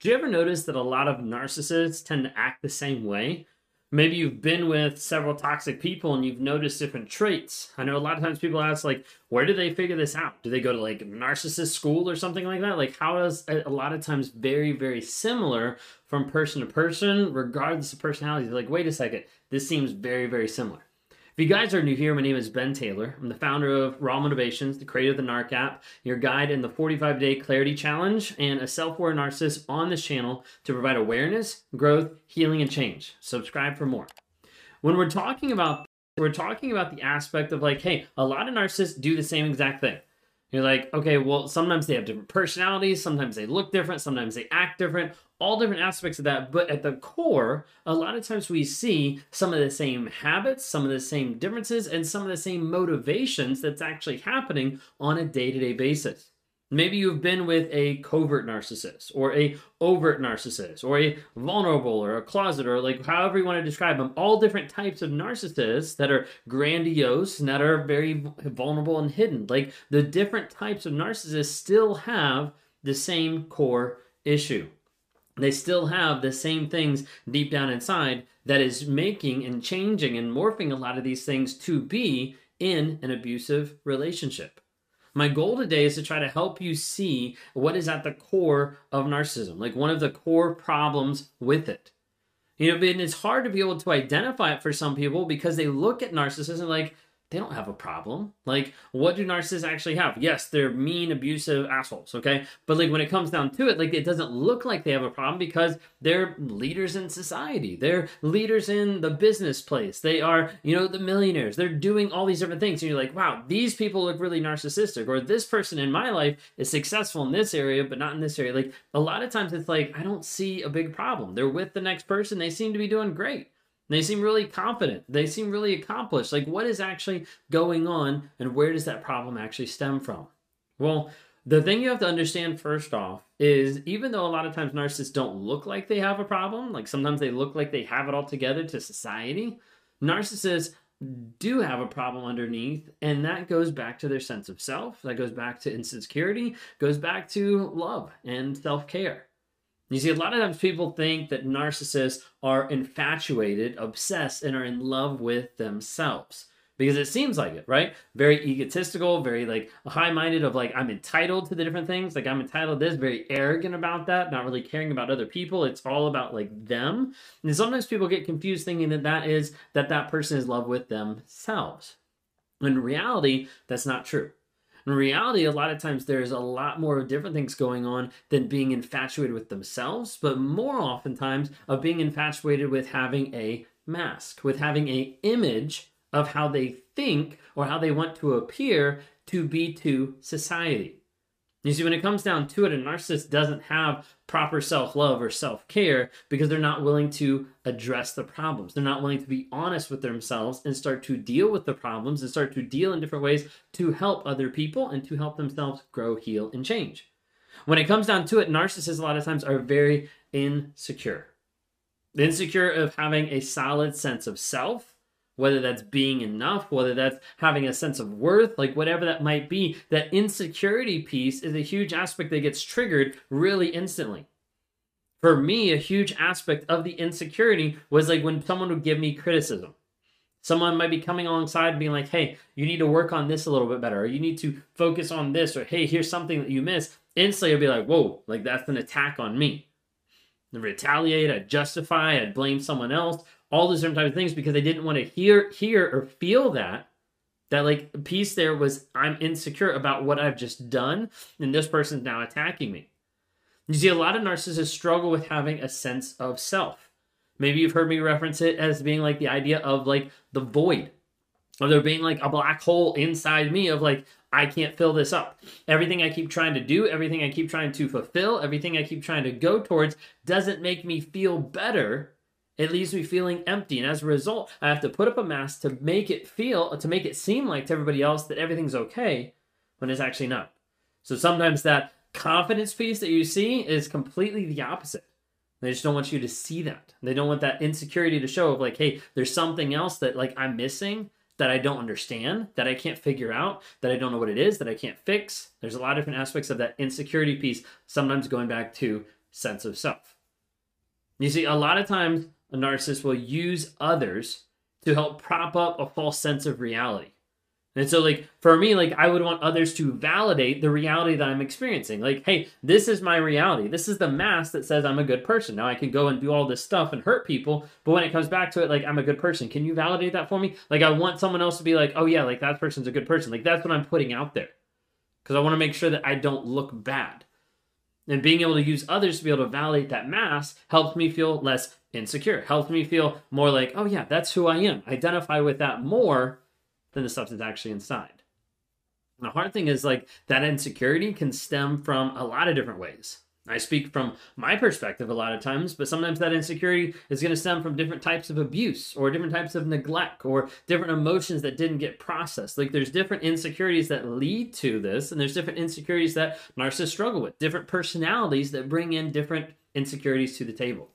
Do you ever notice that a lot of narcissists tend to act the same way? Maybe you've been with several toxic people and you've noticed different traits. I know a lot of times people ask, like, where do they figure this out? Do they go to like narcissist school or something like that? Like, how is a lot of times very, very similar from person to person, regardless of personality? Like, wait a second, this seems very, very similar. If you guys are new here, my name is Ben Taylor. I'm the founder of Raw Motivations, the creator of the NARC app, your guide in the 45 day clarity challenge, and a self aware narcissist on this channel to provide awareness, growth, healing, and change. Subscribe for more. When we're talking about we're talking about the aspect of like, hey, a lot of narcissists do the same exact thing. You're like, okay, well, sometimes they have different personalities, sometimes they look different, sometimes they act different, all different aspects of that. But at the core, a lot of times we see some of the same habits, some of the same differences, and some of the same motivations that's actually happening on a day to day basis. Maybe you've been with a covert narcissist or a overt narcissist or a vulnerable or a closet or like however you want to describe them. All different types of narcissists that are grandiose and that are very vulnerable and hidden. Like the different types of narcissists still have the same core issue. They still have the same things deep down inside that is making and changing and morphing a lot of these things to be in an abusive relationship. My goal today is to try to help you see what is at the core of narcissism, like one of the core problems with it. You know, and it's hard to be able to identify it for some people because they look at narcissism like, they don't have a problem. Like, what do narcissists actually have? Yes, they're mean, abusive assholes, okay? But like when it comes down to it, like it doesn't look like they have a problem because they're leaders in society. They're leaders in the business place. They are, you know, the millionaires. They're doing all these different things. And you're like, wow, these people look really narcissistic. Or this person in my life is successful in this area, but not in this area. Like a lot of times it's like, I don't see a big problem. They're with the next person. They seem to be doing great. They seem really confident. They seem really accomplished. Like, what is actually going on, and where does that problem actually stem from? Well, the thing you have to understand first off is even though a lot of times narcissists don't look like they have a problem, like sometimes they look like they have it all together to society, narcissists do have a problem underneath, and that goes back to their sense of self, that goes back to insecurity, goes back to love and self care. You see, a lot of times people think that narcissists are infatuated, obsessed, and are in love with themselves because it seems like it, right? Very egotistical, very like high minded, of like, I'm entitled to the different things. Like, I'm entitled to this, very arrogant about that, not really caring about other people. It's all about like them. And sometimes people get confused thinking that that is that that person is in love with themselves. In reality, that's not true. In reality, a lot of times there's a lot more different things going on than being infatuated with themselves, but more oftentimes of being infatuated with having a mask, with having a image of how they think or how they want to appear to be to society. You see, when it comes down to it, a narcissist doesn't have proper self love or self care because they're not willing to address the problems. They're not willing to be honest with themselves and start to deal with the problems and start to deal in different ways to help other people and to help themselves grow, heal, and change. When it comes down to it, narcissists a lot of times are very insecure. Insecure of having a solid sense of self whether that's being enough, whether that's having a sense of worth, like whatever that might be, that insecurity piece is a huge aspect that gets triggered really instantly. For me, a huge aspect of the insecurity was like when someone would give me criticism. Someone might be coming alongside being like, hey, you need to work on this a little bit better, or you need to focus on this, or hey, here's something that you missed. Instantly, I'd be like, whoa, like that's an attack on me. I'd retaliate, I'd justify, I'd blame someone else, all those different types of things because they didn't want to hear hear or feel that that like piece there was I'm insecure about what I've just done and this person's now attacking me. You see, a lot of narcissists struggle with having a sense of self. Maybe you've heard me reference it as being like the idea of like the void, of there being like a black hole inside me of like, I can't fill this up. Everything I keep trying to do, everything I keep trying to fulfill, everything I keep trying to go towards doesn't make me feel better it leaves me feeling empty. And as a result, I have to put up a mask to make it feel, to make it seem like to everybody else that everything's okay when it's actually not. So sometimes that confidence piece that you see is completely the opposite. They just don't want you to see that. They don't want that insecurity to show of like, hey, there's something else that like I'm missing that I don't understand, that I can't figure out, that I don't know what it is, that I can't fix. There's a lot of different aspects of that insecurity piece, sometimes going back to sense of self. You see, a lot of times a narcissist will use others to help prop up a false sense of reality. And so, like, for me, like, I would want others to validate the reality that I'm experiencing. Like, hey, this is my reality. This is the mask that says I'm a good person. Now I can go and do all this stuff and hurt people, but when it comes back to it, like, I'm a good person. Can you validate that for me? Like, I want someone else to be like, oh, yeah, like, that person's a good person. Like, that's what I'm putting out there. Because I want to make sure that I don't look bad. And being able to use others to be able to validate that mask helps me feel less insecure, helps me feel more like, oh, yeah, that's who I am. Identify with that more than the substance actually inside. The hard thing is like that insecurity can stem from a lot of different ways. I speak from my perspective a lot of times, but sometimes that insecurity is going to stem from different types of abuse or different types of neglect or different emotions that didn't get processed. Like there's different insecurities that lead to this, and there's different insecurities that narcissists struggle with, different personalities that bring in different insecurities to the table.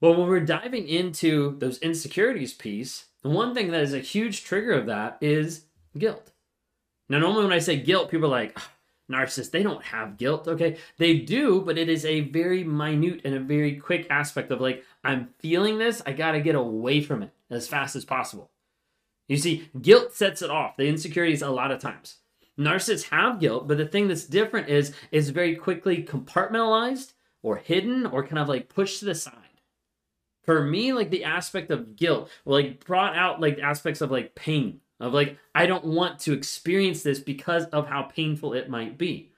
Well, when we're diving into those insecurities piece, the one thing that is a huge trigger of that is guilt. Now, normally when I say guilt, people are like, oh, narcissists, they don't have guilt. Okay, they do, but it is a very minute and a very quick aspect of like, I'm feeling this, I got to get away from it as fast as possible. You see, guilt sets it off, the insecurities a lot of times. Narcissists have guilt, but the thing that's different is it's very quickly compartmentalized or hidden or kind of like pushed to the side for me, like the aspect of guilt, like brought out like aspects of like pain, of like, I don't want to experience this because of how painful it might be.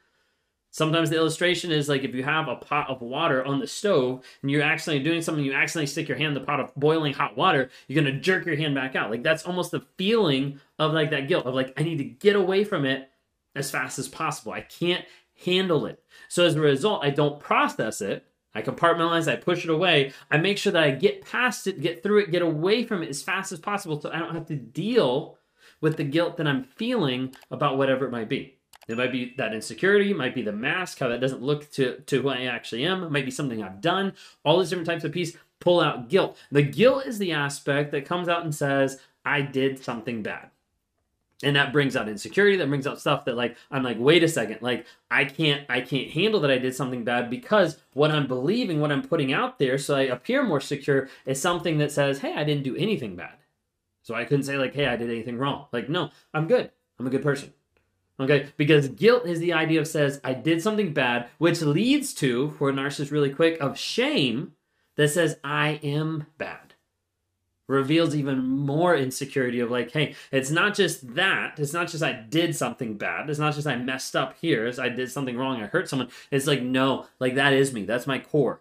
Sometimes the illustration is like if you have a pot of water on the stove and you're accidentally doing something, you accidentally stick your hand in the pot of boiling hot water, you're gonna jerk your hand back out. Like that's almost the feeling of like that guilt of like, I need to get away from it as fast as possible. I can't handle it. So as a result, I don't process it. I compartmentalize, I push it away. I make sure that I get past it, get through it, get away from it as fast as possible so I don't have to deal with the guilt that I'm feeling about whatever it might be. It might be that insecurity, it might be the mask, how that doesn't look to, to who I actually am, it might be something I've done, all these different types of pieces pull out guilt. The guilt is the aspect that comes out and says, I did something bad and that brings out insecurity that brings out stuff that like i'm like wait a second like i can't i can't handle that i did something bad because what i'm believing what i'm putting out there so i appear more secure is something that says hey i didn't do anything bad so i couldn't say like hey i did anything wrong like no i'm good i'm a good person okay because guilt is the idea of says i did something bad which leads to for a narcissist really quick of shame that says i am bad reveals even more insecurity of like, hey, it's not just that. It's not just I did something bad. It's not just I messed up here. It's I did something wrong. I hurt someone. It's like, no, like that is me. That's my core.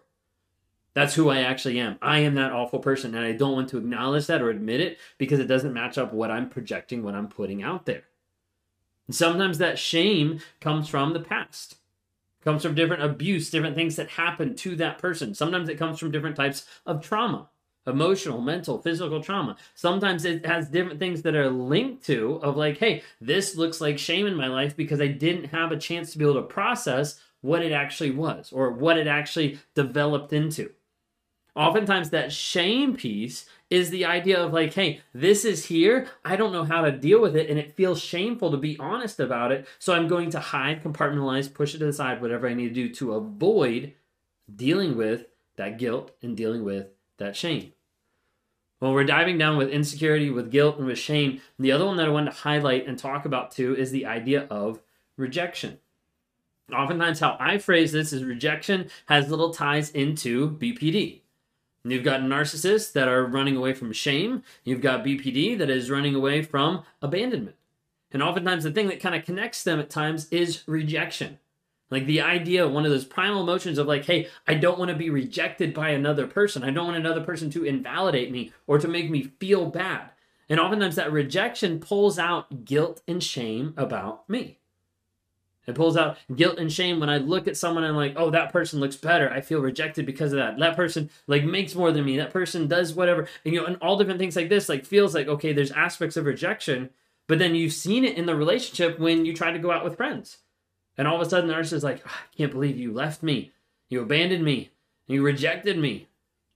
That's who I actually am. I am that awful person. And I don't want to acknowledge that or admit it because it doesn't match up what I'm projecting, what I'm putting out there. And sometimes that shame comes from the past comes from different abuse, different things that happen to that person. Sometimes it comes from different types of trauma emotional, mental, physical trauma. Sometimes it has different things that are linked to of like, hey, this looks like shame in my life because I didn't have a chance to be able to process what it actually was or what it actually developed into. Oftentimes that shame piece is the idea of like, hey, this is here. I don't know how to deal with it. And it feels shameful to be honest about it. So I'm going to hide, compartmentalize, push it to the side, whatever I need to do to avoid dealing with that guilt and dealing with that shame. When we're diving down with insecurity, with guilt, and with shame, the other one that I wanted to highlight and talk about too is the idea of rejection. Oftentimes, how I phrase this is rejection has little ties into BPD. You've got narcissists that are running away from shame. You've got BPD that is running away from abandonment. And oftentimes, the thing that kind of connects them at times is rejection. Like the idea, one of those primal emotions of like, hey, I don't want to be rejected by another person. I don't want another person to invalidate me or to make me feel bad. And oftentimes that rejection pulls out guilt and shame about me. It pulls out guilt and shame when I look at someone and I'm like, oh, that person looks better. I feel rejected because of that. That person like makes more than me. That person does whatever. And you know, and all different things like this, like feels like, okay, there's aspects of rejection, but then you've seen it in the relationship when you try to go out with friends and all of a sudden, the nurse is like, oh, I can't believe you left me. You abandoned me. You rejected me.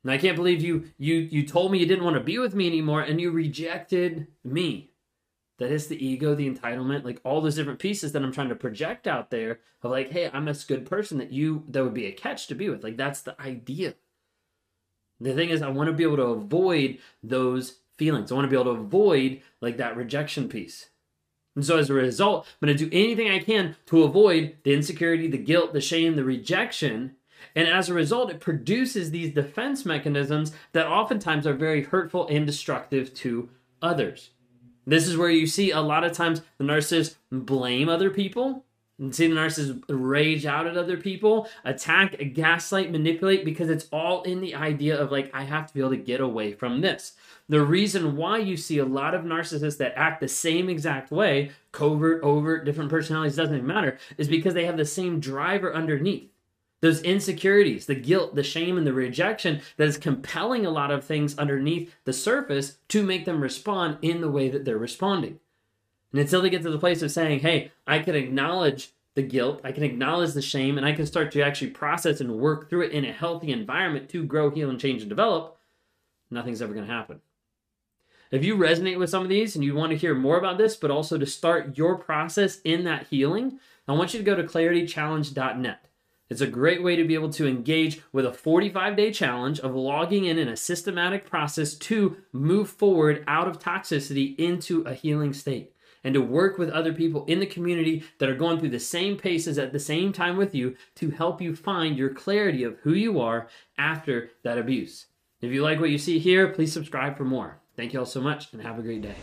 And I can't believe you you you told me you didn't want to be with me anymore and you rejected me. That is the ego, the entitlement, like all those different pieces that I'm trying to project out there of like, hey, I'm this good person that you that would be a catch to be with. Like that's the idea. The thing is, I want to be able to avoid those feelings. I want to be able to avoid like that rejection piece. And so as a result, I'm going to do anything I can to avoid the insecurity, the guilt, the shame, the rejection. And as a result, it produces these defense mechanisms that oftentimes are very hurtful and destructive to others. This is where you see a lot of times the narcissist blame other people and see the narcissist rage out at other people, attack, gaslight, manipulate because it's all in the idea of like, I have to be able to get away from this. The reason why you see a lot of narcissists that act the same exact way, covert, overt, different personalities, doesn't even matter, is because they have the same driver underneath those insecurities, the guilt, the shame, and the rejection that is compelling a lot of things underneath the surface to make them respond in the way that they're responding. And until they get to the place of saying, hey, I can acknowledge the guilt, I can acknowledge the shame, and I can start to actually process and work through it in a healthy environment to grow, heal, and change and develop, nothing's ever going to happen. If you resonate with some of these and you want to hear more about this, but also to start your process in that healing, I want you to go to claritychallenge.net. It's a great way to be able to engage with a 45 day challenge of logging in in a systematic process to move forward out of toxicity into a healing state and to work with other people in the community that are going through the same paces at the same time with you to help you find your clarity of who you are after that abuse. If you like what you see here, please subscribe for more. Thank you all so much and have a great day.